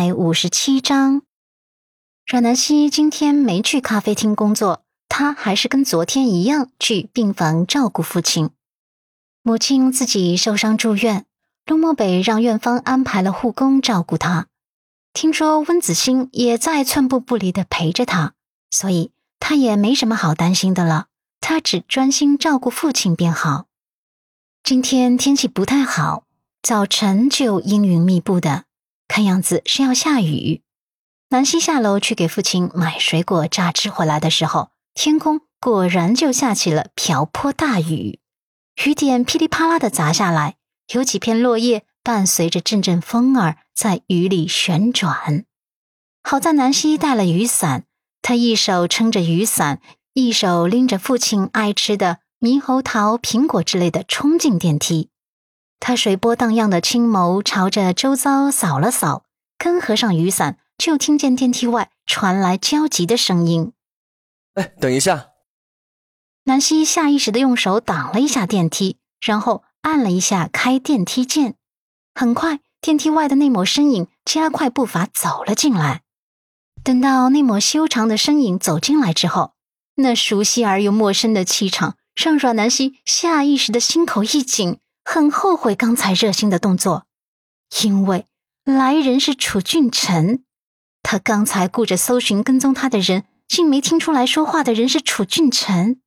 百五十七章，阮南希今天没去咖啡厅工作，她还是跟昨天一样去病房照顾父亲。母亲自己受伤住院，陆漠北让院方安排了护工照顾她。听说温子欣也在寸步不离的陪着她，所以她也没什么好担心的了。她只专心照顾父亲便好。今天天气不太好，早晨就阴云密布的。看样子是要下雨。南希下楼去给父亲买水果榨汁回来的时候，天空果然就下起了瓢泼大雨，雨点噼里啪啦的砸下来，有几片落叶伴随着阵阵风儿在雨里旋转。好在南希带了雨伞，她一手撑着雨伞，一手拎着父亲爱吃的猕猴桃、苹果之类的，冲进电梯。他水波荡漾的青眸朝着周遭扫了扫，刚合上雨伞，就听见电梯外传来焦急的声音：“哎，等一下！”南希下意识的用手挡了一下电梯，然后按了一下开电梯键。很快，电梯外的那抹身影加快步伐走了进来。等到那抹修长的身影走进来之后，那熟悉而又陌生的气场让阮南希下意识的心口一紧。很后悔刚才热心的动作，因为来人是楚俊辰，他刚才顾着搜寻跟踪他的人，竟没听出来说话的人是楚俊辰。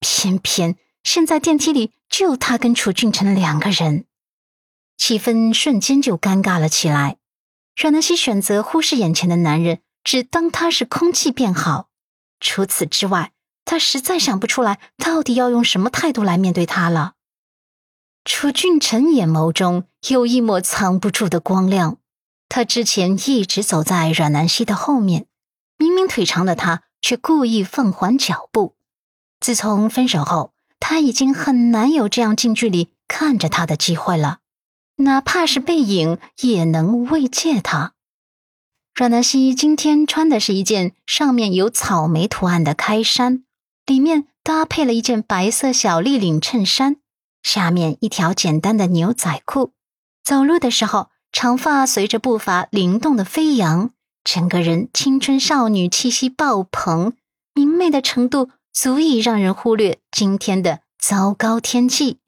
偏偏现在电梯里就他跟楚俊辰两个人，气氛瞬间就尴尬了起来。阮南希选择忽视眼前的男人，只当他是空气便好。除此之外，他实在想不出来到底要用什么态度来面对他了。楚俊辰眼眸中有一抹藏不住的光亮。他之前一直走在阮南希的后面，明明腿长的他却故意放缓脚步。自从分手后，他已经很难有这样近距离看着他的机会了，哪怕是背影也能慰藉他。阮南希今天穿的是一件上面有草莓图案的开衫，里面搭配了一件白色小立领衬衫。下面一条简单的牛仔裤，走路的时候，长发随着步伐灵动的飞扬，整个人青春少女气息爆棚，明媚的程度足以让人忽略今天的糟糕天气。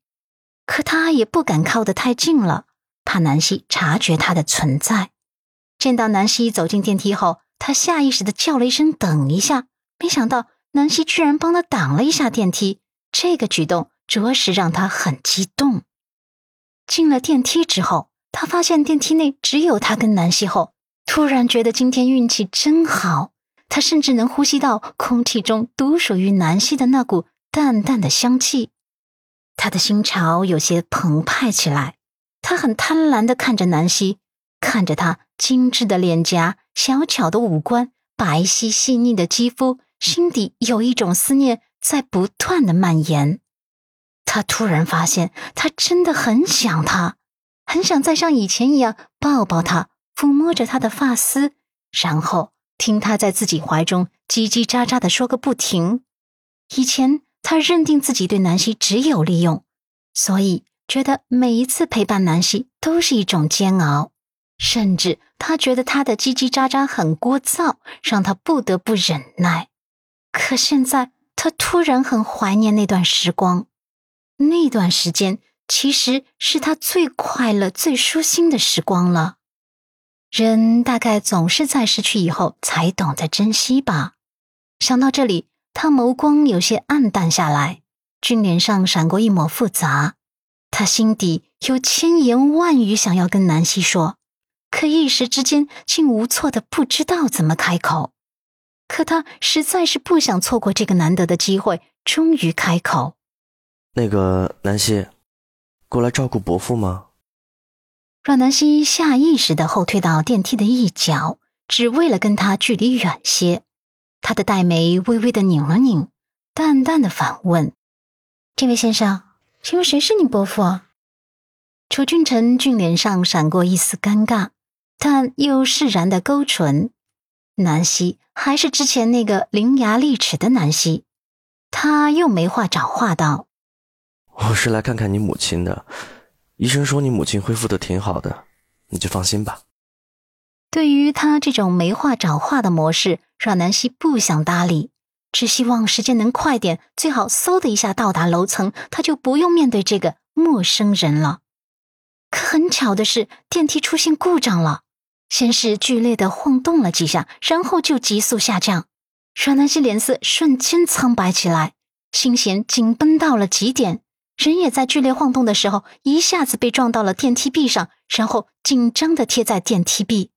可他也不敢靠得太近了，怕南希察觉他的存在。见到南希走进电梯后，他下意识的叫了一声“等一下”，没想到南希居然帮他挡了一下电梯，这个举动。着实让他很激动。进了电梯之后，他发现电梯内只有他跟南希后，突然觉得今天运气真好。他甚至能呼吸到空气中独属于南希的那股淡淡的香气，他的心潮有些澎湃起来。他很贪婪的看着南希，看着她精致的脸颊、小巧的五官、白皙细腻的肌肤，心底有一种思念在不断的蔓延。他突然发现，他真的很想他，很想再像以前一样抱抱他，抚摸着他的发丝，然后听他在自己怀中叽叽喳喳的说个不停。以前他认定自己对南希只有利用，所以觉得每一次陪伴南希都是一种煎熬，甚至他觉得他的叽叽喳喳很聒噪，让他不得不忍耐。可现在，他突然很怀念那段时光。那段时间其实是他最快乐、最舒心的时光了。人大概总是在失去以后才懂得珍惜吧。想到这里，他眸光有些暗淡下来，俊脸上闪过一抹复杂。他心底有千言万语想要跟南希说，可一时之间竟无措的不知道怎么开口。可他实在是不想错过这个难得的机会，终于开口。那个南希，过来照顾伯父吗？阮南希下意识的后退到电梯的一角，只为了跟他距离远些。他的黛眉微微的拧了拧，淡淡的反问：“这位先生，请问谁是你伯父？”楚俊辰俊脸上闪过一丝尴尬，但又释然的勾唇。南希还是之前那个伶牙俐齿的南希，他又没话找话道。我是来看看你母亲的，医生说你母亲恢复的挺好的，你就放心吧。对于他这种没话找话的模式，阮南希不想搭理，只希望时间能快点，最好嗖的一下到达楼层，他就不用面对这个陌生人了。可很巧的是，电梯出现故障了，先是剧烈的晃动了几下，然后就急速下降。阮南希脸色瞬间苍白起来，心弦紧绷到了极点。人也在剧烈晃动的时候，一下子被撞到了电梯壁上，然后紧张的贴在电梯壁。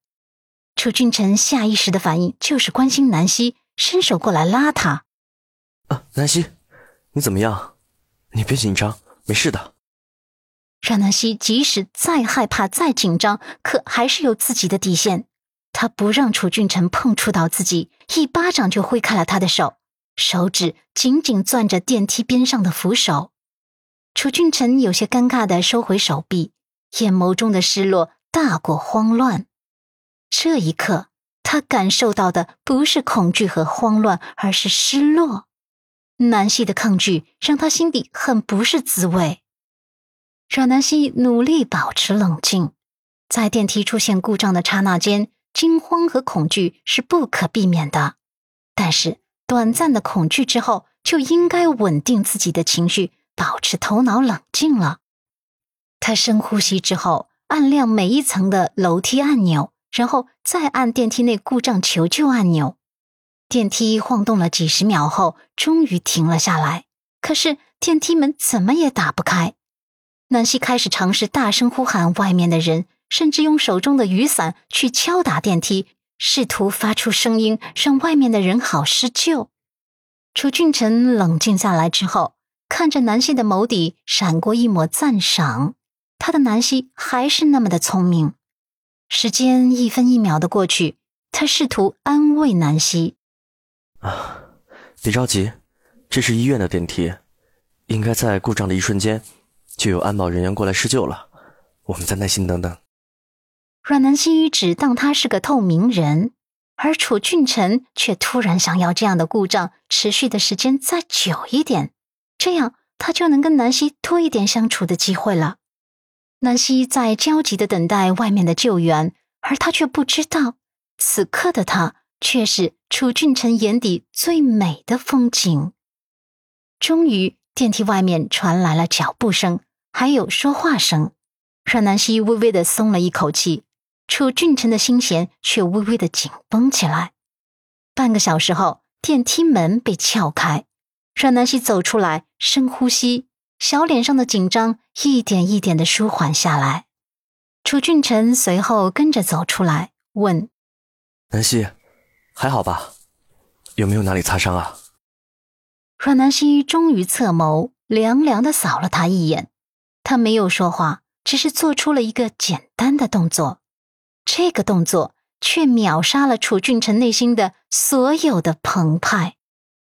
楚俊辰下意识的反应就是关心南希，伸手过来拉她。啊，南希，你怎么样？你别紧张，没事的。让南希即使再害怕、再紧张，可还是有自己的底线。她不让楚俊辰碰触到自己，一巴掌就挥开了他的手，手指紧紧攥着电梯边上的扶手。楚俊辰有些尴尬的收回手臂，眼眸中的失落大过慌乱。这一刻，他感受到的不是恐惧和慌乱，而是失落。南希的抗拒让他心底很不是滋味。阮南希努力保持冷静，在电梯出现故障的刹那间，惊慌和恐惧是不可避免的。但是，短暂的恐惧之后，就应该稳定自己的情绪。保持头脑冷静了，他深呼吸之后，按亮每一层的楼梯按钮，然后再按电梯内故障求救按钮。电梯晃动了几十秒后，终于停了下来。可是电梯门怎么也打不开。南希开始尝试大声呼喊外面的人，甚至用手中的雨伞去敲打电梯，试图发出声音，让外面的人好施救。楚俊辰冷静下来之后。看着南希的眸底闪过一抹赞赏，他的南希还是那么的聪明。时间一分一秒的过去，他试图安慰南希：“啊，别着急，这是医院的电梯，应该在故障的一瞬间就有安保人员过来施救了。我们再耐心等等。”阮南希只当他是个透明人，而楚俊辰却突然想要这样的故障持续的时间再久一点。这样，他就能跟南希多一点相处的机会了。南希在焦急的等待外面的救援，而他却不知道，此刻的他却是楚俊辰眼底最美的风景。终于，电梯外面传来了脚步声，还有说话声，让南希微微的松了一口气。楚俊辰的心弦却微微的紧绷起来。半个小时后，电梯门被撬开。阮南希走出来，深呼吸，小脸上的紧张一点一点的舒缓下来。楚俊辰随后跟着走出来，问：“南希，还好吧？有没有哪里擦伤啊？”阮南希终于侧眸，凉凉的扫了他一眼。他没有说话，只是做出了一个简单的动作。这个动作却秒杀了楚俊辰内心的所有的澎湃。